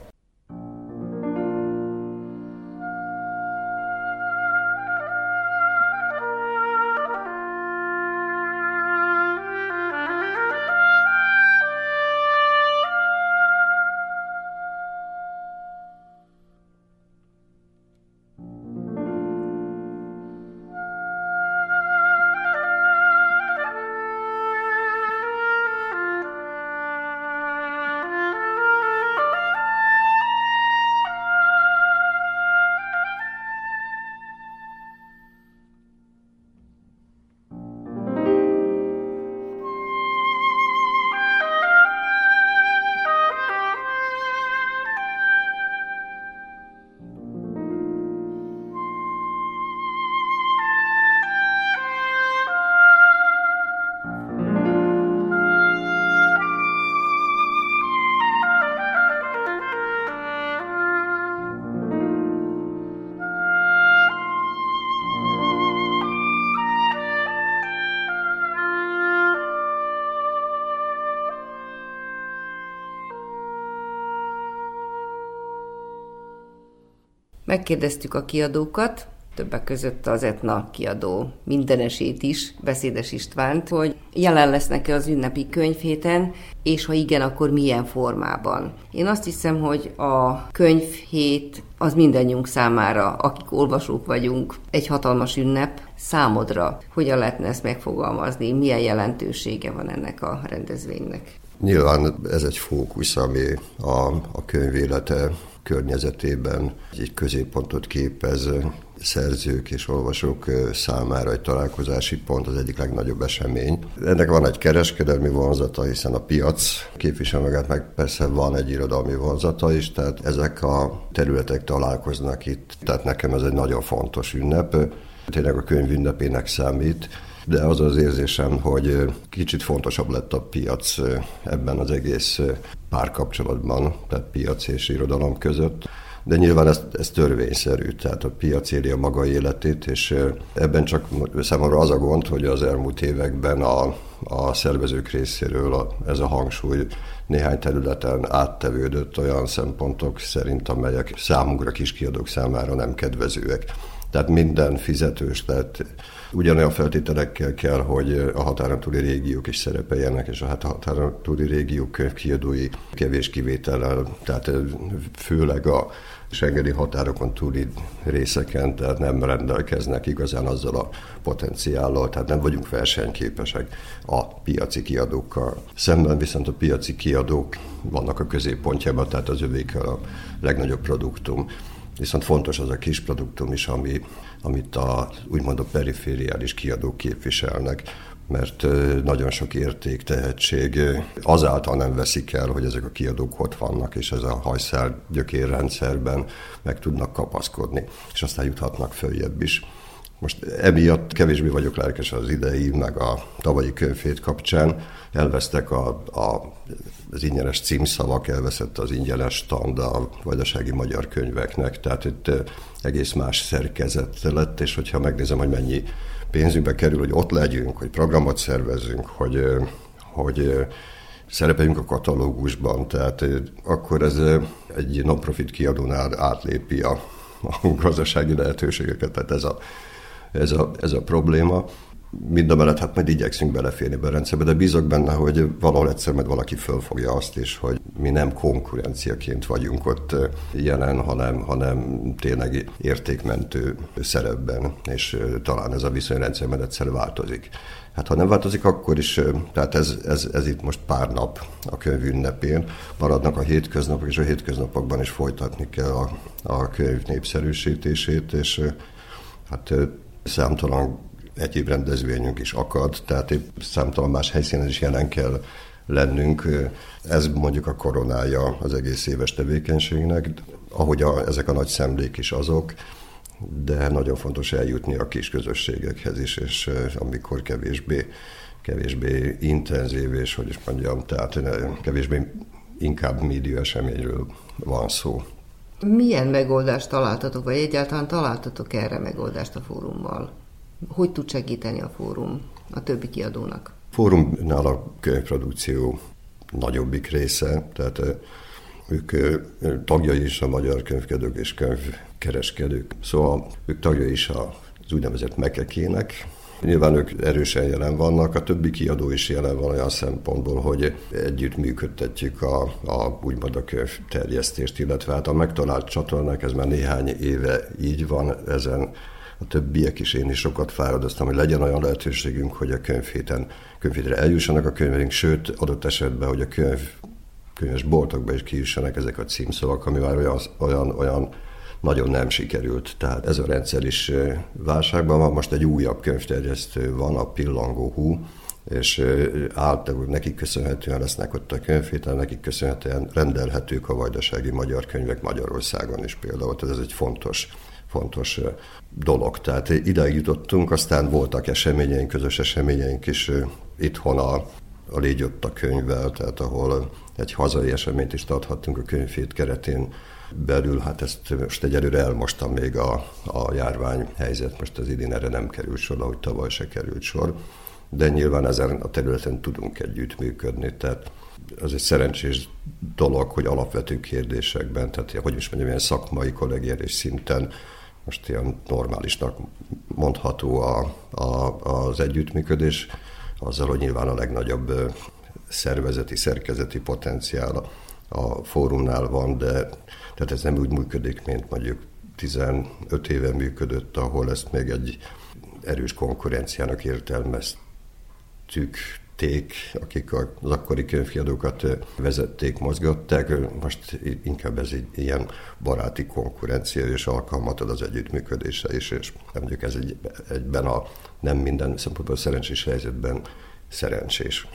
Speaker 1: Megkérdeztük a kiadókat, többek között az Etna kiadó mindenesét is, Beszédes Istvánt, hogy jelen lesznek-e az ünnepi könyvhéten, és ha igen, akkor milyen formában. Én azt hiszem, hogy a könyvhét az mindannyiunk számára, akik olvasók vagyunk, egy hatalmas ünnep. Számodra hogyan lehetne ezt megfogalmazni, milyen jelentősége van ennek a rendezvénynek?
Speaker 5: Nyilván ez egy fókusz, ami a, a könyv élete környezetében egy középpontot képez szerzők és olvasók számára egy találkozási pont, az egyik legnagyobb esemény. Ennek van egy kereskedelmi vonzata, hiszen a piac képvisel magát, meg persze van egy irodalmi vonzata is, tehát ezek a területek találkoznak itt. Tehát nekem ez egy nagyon fontos ünnep. Tényleg a könyv ünnepének számít de az az érzésem, hogy kicsit fontosabb lett a piac ebben az egész párkapcsolatban, tehát piac és irodalom között. de nyilván ez, ez törvényszerű, tehát a piac éli a maga életét, és ebben csak számomra az a gond, hogy az elmúlt években a, a szervezők részéről a, ez a hangsúly néhány területen áttevődött olyan szempontok szerint, amelyek számunkra kiskiadók számára nem kedvezőek. Tehát minden fizetős, tehát ugyanolyan feltételekkel kell, hogy a határon túli régiók is szerepeljenek, és a határon túli régiók kiadói kevés kivétellel, tehát főleg a Schengeni határokon túli részeken, tehát nem rendelkeznek igazán azzal a potenciállal, tehát nem vagyunk versenyképesek a piaci kiadókkal. Szemben viszont a piaci kiadók vannak a középpontjában, tehát az övék a legnagyobb produktum. Viszont fontos az a kis produktum is, ami, amit a úgymond a perifériális kiadók képviselnek, mert nagyon sok érték, tehetség azáltal nem veszik el, hogy ezek a kiadók ott vannak, és ez a hajszál gyökérrendszerben meg tudnak kapaszkodni, és aztán juthatnak följebb is. Most emiatt kevésbé vagyok lelkes az idei, meg a tavalyi könyvét kapcsán. Elvesztek a, a, az ingyenes címszavak, elveszett az ingyenes stand a vajdasági magyar könyveknek, tehát itt egész más szerkezet lett, és hogyha megnézem, hogy mennyi pénzünkbe kerül, hogy ott legyünk, hogy programot szervezünk, hogy, hogy szerepeljünk a katalógusban, tehát akkor ez egy non-profit kiadónál átlépi a, a gazdasági lehetőségeket, tehát ez a, ez a, ez a probléma. Mind a mellett hát majd igyekszünk beleférni be a rendszerbe, de bízok benne, hogy valahol egyszer majd valaki fölfogja azt is, hogy mi nem konkurenciaként vagyunk ott jelen, hanem, hanem tényleg értékmentő szerepben, és talán ez a viszonyrendszer majd egyszer változik. Hát ha nem változik, akkor is, tehát ez, ez, ez itt most pár nap a könyv ünnepén, maradnak a hétköznapok, és a hétköznapokban is folytatni kell a, a könyv népszerűsítését, és hát számtalan egyéb rendezvényünk is akad, tehát épp számtalan más helyszínen is jelen kell lennünk. Ez mondjuk a koronája az egész éves tevékenységnek, ahogy a, ezek a nagy szemlék is azok, de nagyon fontos eljutni a kis közösségekhez is, és amikor kevésbé, kevésbé intenzív, és hogy is mondjam, tehát kevésbé inkább média eseményről van szó.
Speaker 1: Milyen megoldást találtatok, vagy egyáltalán találtatok erre megoldást a fórummal? Hogy tud segíteni a fórum a többi kiadónak?
Speaker 5: Fórumnál a könyvprodukció nagyobbik része, tehát ők tagjai is a magyar könyvkedők és könyvkereskedők. Szóval ők tagjai is az úgynevezett mekekének, Nyilván ők erősen jelen vannak, a többi kiadó is jelen van olyan szempontból, hogy együtt működtetjük a, a úgymond a terjesztést, illetve hát a megtalált csatornák, ez már néhány éve így van, ezen a többiek is, én is sokat fáradoztam, hogy legyen olyan lehetőségünk, hogy a könyvhéten, könyvhétre eljussanak a könyveink, sőt, adott esetben, hogy a könyv könyves boltokba is kijussanak ezek a címszavak, ami már olyan, olyan, olyan nagyon nem sikerült. Tehát ez a rendszer is válságban van. Most egy újabb könyvterjesztő van, a Pillangó Hú, és általában nekik köszönhetően lesznek ott a könyvhétel, nekik köszönhetően rendelhetők a vajdasági magyar könyvek Magyarországon is például. Tehát ez egy fontos, fontos dolog. Tehát ideig jutottunk, aztán voltak eseményeink, közös eseményeink is itthon a, a Légy a könyvvel, tehát ahol egy hazai eseményt is tarthattunk a könyvét keretén belül, hát ezt most egyelőre elmostam még a, a járvány helyzet, most az idén erre nem került sor, ahogy tavaly se került sor, de nyilván ezen a területen tudunk együttműködni, tehát az egy szerencsés dolog, hogy alapvető kérdésekben, tehát hogy is mondjam, ilyen szakmai kollegiális szinten most ilyen normálisnak mondható a, a, az együttműködés, azzal, hogy nyilván a legnagyobb szervezeti, szerkezeti potenciál a fórumnál van, de tehát ez nem úgy működik, mint mondjuk 15 éve működött, ahol ezt még egy erős konkurenciának értelmeztük, ték, akik az akkori könyvkiadókat vezették, mozgatták. Most inkább ez egy ilyen baráti konkurencia, és alkalmat ad az együttműködésre is, és mondjuk ez egy, egyben a nem minden szempontból szerencsés helyzetben szerencsés.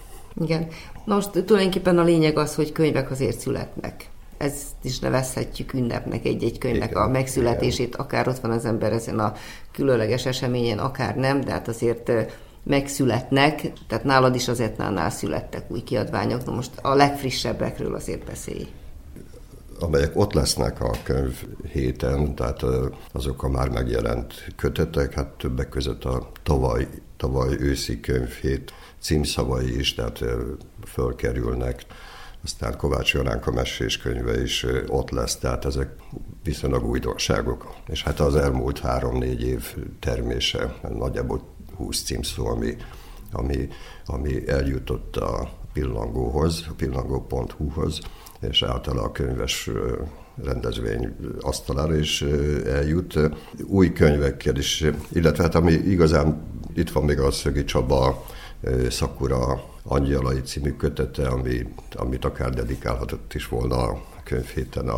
Speaker 1: Igen. Most tulajdonképpen a lényeg az, hogy könyvek azért születnek. Ezt is nevezhetjük ünnepnek egy-egy könyvnek Igen. a megszületését, Igen. akár ott van az ember ezen a különleges eseményen, akár nem, de hát azért megszületnek, tehát nálad is az Etnánál születtek új kiadványok, na most a legfrissebbekről azért beszélj.
Speaker 5: amelyek ott lesznek a könyv héten, tehát azok a már megjelent kötetek, hát többek között a tavaly, tavaly őszi könyvhét címszavai is, tehát fölkerülnek aztán Kovács Jolánka mesés könyve is ott lesz, tehát ezek viszonylag újdonságok. És hát az elmúlt három-négy év termése, nagyjából 20 címszó, ami, ami, ami eljutott a pillangóhoz, a pillangó.hu-hoz, és általa a könyves rendezvény asztalára is eljut. Új könyvekkel is, illetve hát ami igazán itt van még a Szögi Csaba Szakura Angyalai című kötete, ami, amit akár dedikálhatott is volna a könyvhéten a,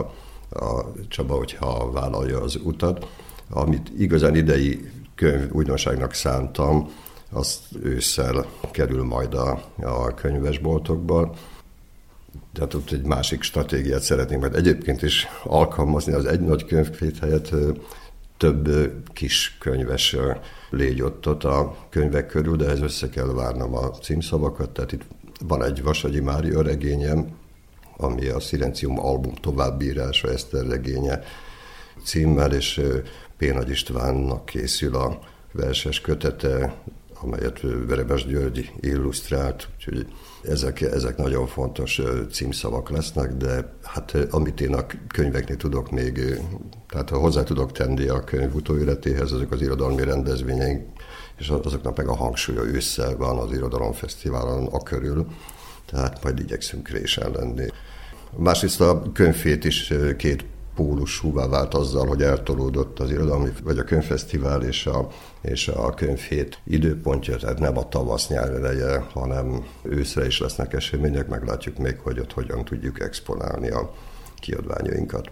Speaker 5: a Csaba, hogyha vállalja az utat. Amit igazán idei könyv újdonságnak szántam, azt ősszel kerül majd a, a könyvesboltokban. Tehát ott egy másik stratégiát szeretnénk majd egyébként is alkalmazni, az egy nagy könyvhét helyett több kis könyves légy ott, a könyvek körül, de ez össze kell várnom a címszavakat, tehát itt van egy Vasagyi Mária regényem, ami a Szilencium album továbbírása, Eszter regénye címmel, és P. Nagy Istvánnak készül a verses kötete, amelyet Verebes György illusztrált, úgyhogy ezek, ezek nagyon fontos címszavak lesznek, de hát amit én a könyveknél tudok még, tehát ha hozzá tudok tenni a könyv utóéletéhez, azok az irodalmi rendezvényeink, és azoknak meg a hangsúlya ősszel van az Irodalomfesztiválon a körül, tehát majd igyekszünk résen lenni. Másrészt a könyvét is két pólusúvá vált azzal, hogy eltolódott az irodalmi, vagy a könyvfesztivál és a, és a könyvhét időpontja, tehát nem a tavasz-nyár eleje, hanem őszre is lesznek események, meglátjuk még, hogy ott hogyan tudjuk exponálni a kiadványainkat.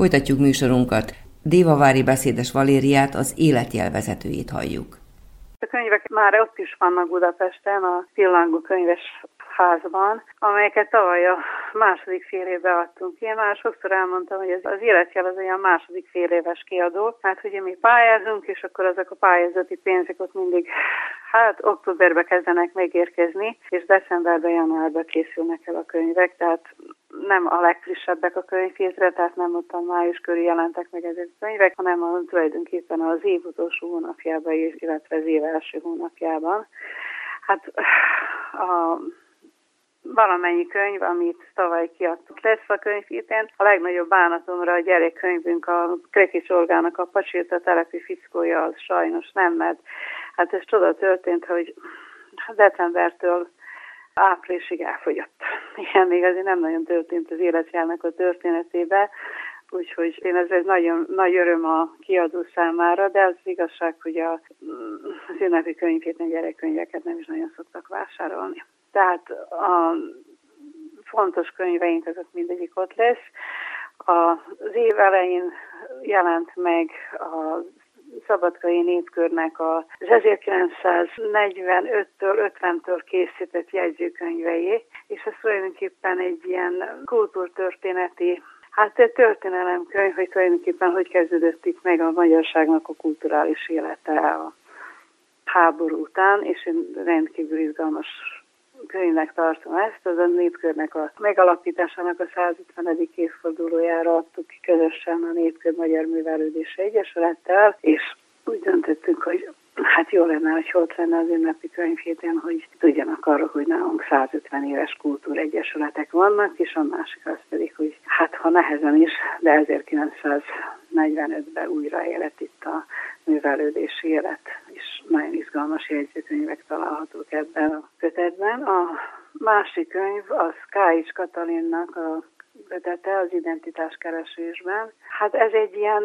Speaker 1: Folytatjuk műsorunkat. Dévavári beszédes Valériát, az életjelvezetőjét halljuk.
Speaker 6: A könyvek már ott is vannak Budapesten, a Pillangó könyves házban, amelyeket tavaly a második fél évben adtunk. Én már sokszor elmondtam, hogy az életjel az olyan második fél éves kiadó, mert ugye mi pályázunk, és akkor azok a pályázati pénzek ott mindig, hát októberbe kezdenek megérkezni, és decemberben, januárban készülnek el a könyvek, tehát nem a legfrissebbek a könyvkézre, tehát nem ott a május körül jelentek meg ezek a könyvek, hanem a, tulajdonképpen az év utolsó hónapjában, illetve az év első hónapjában. Hát a valamennyi könyv, amit tavaly kiadtuk lesz a könyvhéten. A legnagyobb bánatomra a gyerekkönyvünk, a Krekics Olgának a Pacsirta telepi fickója, az sajnos nem, mert hát ez csoda történt, hogy decembertől áprilisig elfogyott. Igen, még azért nem nagyon történt az életjának a történetébe, úgyhogy én ez egy nagyon nagy öröm a kiadó számára, de az igazság, hogy a, az ünnepi könyvét, gyerekkönyveket nem is nagyon szoktak vásárolni. Tehát a fontos könyveink azok mindegyik ott lesz. Az év elején jelent meg a Szabadkai Népkörnek az 1945-től 50-től készített jegyzőkönyvei, és ez tulajdonképpen egy ilyen kultúrtörténeti Hát egy történelemkönyv, hogy tulajdonképpen hogy kezdődött itt meg a magyarságnak a kulturális élete a háború után, és én rendkívül izgalmas könyvnek tartom ezt, az a népkörnek a megalapításának a 150. évfordulójára adtuk ki közösen a Népkör Magyar Művelődése Egyesülettel, és úgy döntöttünk, hogy hát jó lenne, hogy ott lenne az ünnepi könyvhéten, hogy tudjanak arra, hogy nálunk 150 éves kultúregyesületek vannak, és a másik az pedig, hogy hát ha nehezen is, de 1945-ben újra élet itt a művelődési élet, és nagyon izgalmas jegyzőkönyvek találhatók ebben a kötetben. A másik könyv az Káics Katalinnak a kötete az identitáskeresésben. Hát ez egy ilyen,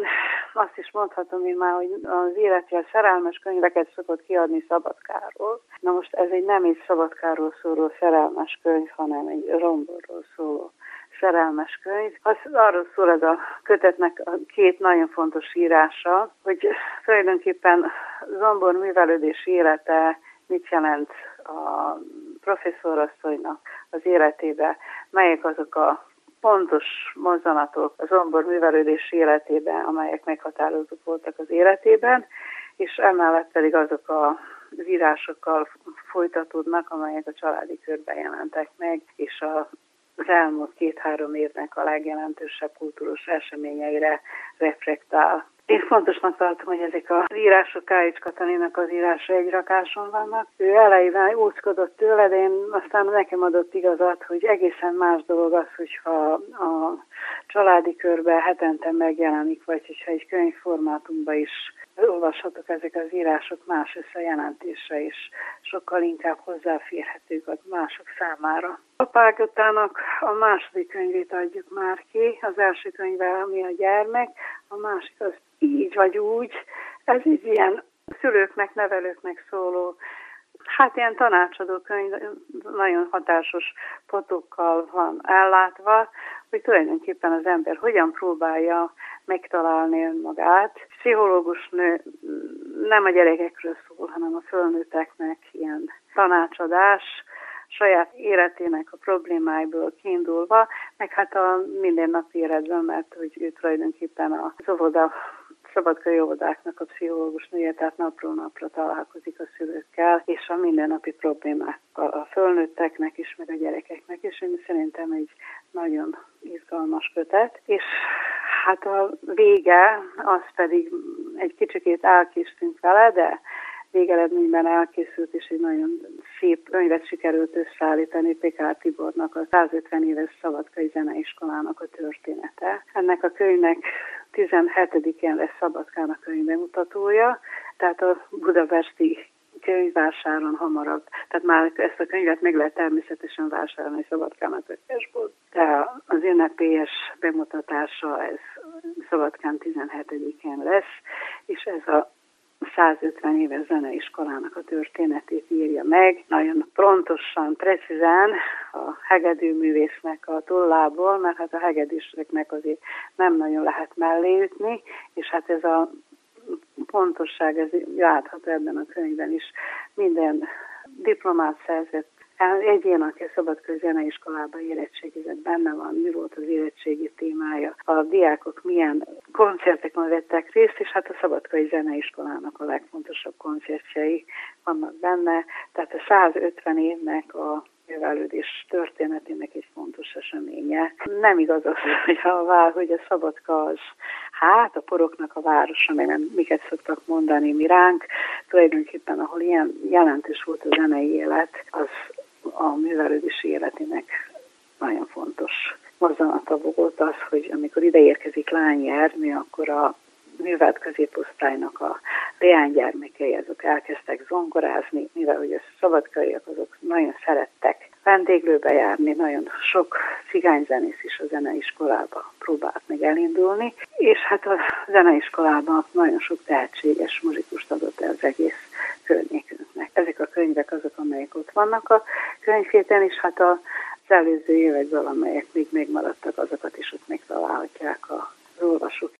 Speaker 6: azt is mondhatom én már, hogy az életjel szerelmes könyveket szokott kiadni Szabadkáról. Na most ez egy nem egy Szabadkáról szóló szerelmes könyv, hanem egy romborról szóló szerelmes könyv. Az arról szól ez a kötetnek a két nagyon fontos írása, hogy tulajdonképpen Zombor művelődés élete mit jelent a professzorasszonynak az életébe, melyek azok a fontos mozzanatok az zombor művelődés életében, amelyek meghatározók voltak az életében, és emellett pedig azok a az írásokkal folytatódnak, amelyek a családi körben jelentek meg, és a az elmúlt két-három évnek a legjelentősebb kultúros eseményeire reflektál. Én fontosnak tartom, hogy ezek az írások Káics Katalinak az írása egy rakáson vannak. Ő elejében úszkodott tőle, de én aztán nekem adott igazat, hogy egészen más dolog az, hogyha a családi körbe hetente megjelenik, vagy hogyha egy könyvformátumban is olvashatok ezek az írások más összejelentése is sokkal inkább hozzáférhetők a mások számára. A Págatának a második könyvét adjuk már ki, az első könyve, ami a gyermek, a másik az így vagy úgy. Ez egy ilyen szülőknek, nevelőknek szóló Hát ilyen tanácsadó könyv nagyon hatásos fotókkal van ellátva, hogy tulajdonképpen az ember hogyan próbálja megtalálni önmagát. Pszichológus nő nem a gyerekekről szól, hanem a fölnőtteknek ilyen tanácsadás, saját életének a problémáiból kiindulva, meg hát a mindennapi életben, mert hogy ő tulajdonképpen az óvoda szabadkai óvodáknak a pszichológus nője, tehát napról napra találkozik a szülőkkel, és a mindennapi problémákkal a fölnőtteknek is, meg a gyerekeknek is. Én szerintem egy nagyon izgalmas kötet, és hát a vége, az pedig egy kicsikét elkéstünk vele, de végeredményben elkészült, és egy nagyon szép könyvet sikerült összeállítani P.K. Tibornak a 150 éves Szabadkai Zeneiskolának a története. Ennek a könyvnek 17-én lesz Szabadkán a könyv bemutatója, tehát a budapesti könyvvásáron hamarabb. Tehát már ezt a könyvet meg lehet természetesen vásárolni Szabadkán a könyvesból. De az ünnepélyes bemutatása ez Szabadkán 17-én lesz, és ez a 150 éves zeneiskolának a történetét írja meg, nagyon pontosan, precízen a hegedűművésznek a tollából, mert hát a hegedűseknek azért nem nagyon lehet mellé ütni, és hát ez a pontosság, ez látható ebben a könyvben is. Minden diplomát szerzett Egyén, aki a Szabadközi Zeneiskolába érettségizett, benne van, mi volt az érettségi témája, a diákok milyen koncerteken vettek részt, és hát a Szabadkai Zeneiskolának a legfontosabb koncertjei vannak benne, tehát a 150 évnek a művelődés történetének egy fontos eseménye. Nem igaz az, hogy a, vár, hogy a Szabadka az, hát a poroknak a városa, meg nem miket szoktak mondani mi ránk, tulajdonképpen ahol ilyen jelentős volt a zenei élet, az a művelődési életének nagyon fontos mozzanata volt az, hogy amikor ide érkezik lányjármű, akkor a művelt középosztálynak a leánygyermekei, azok elkezdtek zongorázni, mivel hogy a szabadkaiak azok nagyon szerettek vendéglőbe járni, nagyon sok cigányzenész is a zeneiskolába próbált meg elindulni, és hát a zeneiskolában nagyon sok tehetséges muzsikust adott el az egész környékünknek. Ezek a könyvek azok, amelyek ott vannak a könyvhéten, és hát a az előző évekből, amelyek még megmaradtak, azokat is ott megtalálhatják az olvasók.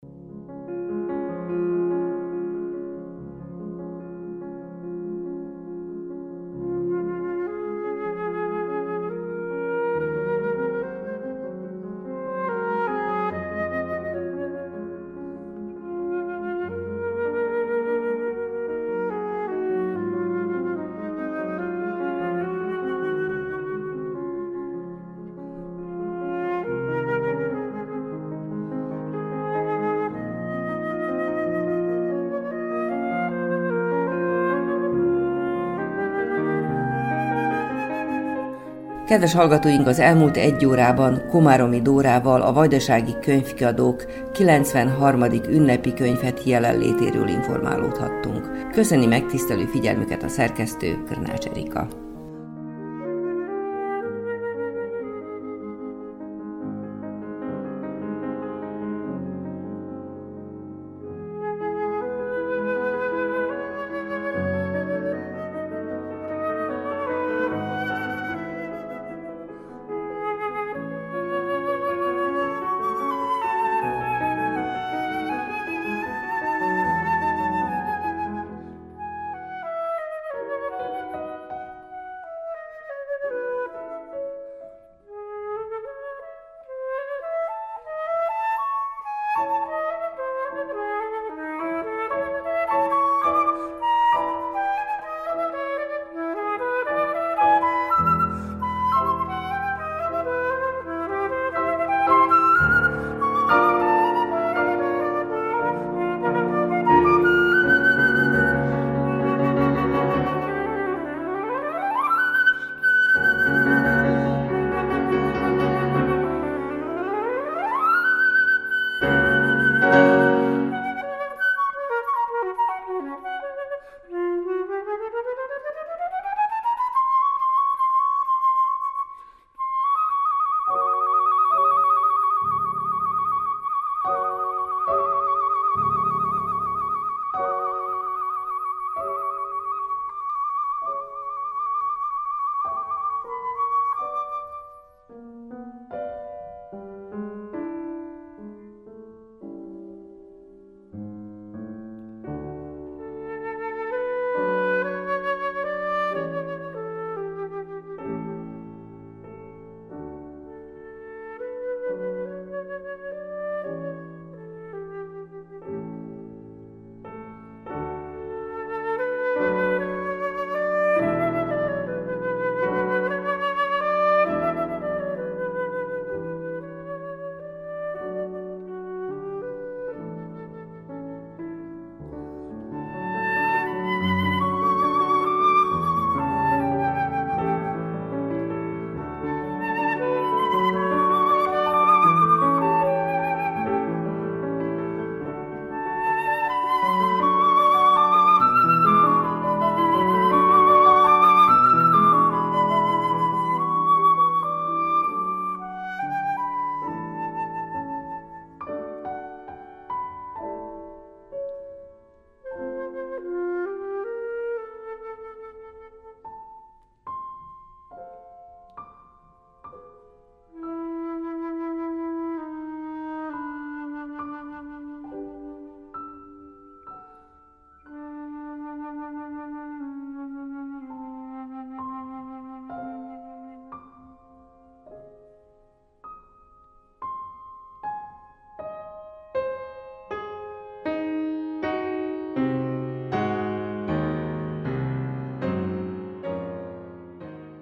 Speaker 1: Kedves hallgatóink, az elmúlt egy órában Komáromi Dórával a Vajdasági Könyvkiadók 93. ünnepi könyvet jelenlétéről informálódhattunk. Köszöni megtisztelő figyelmüket a szerkesztő Körnács Erika.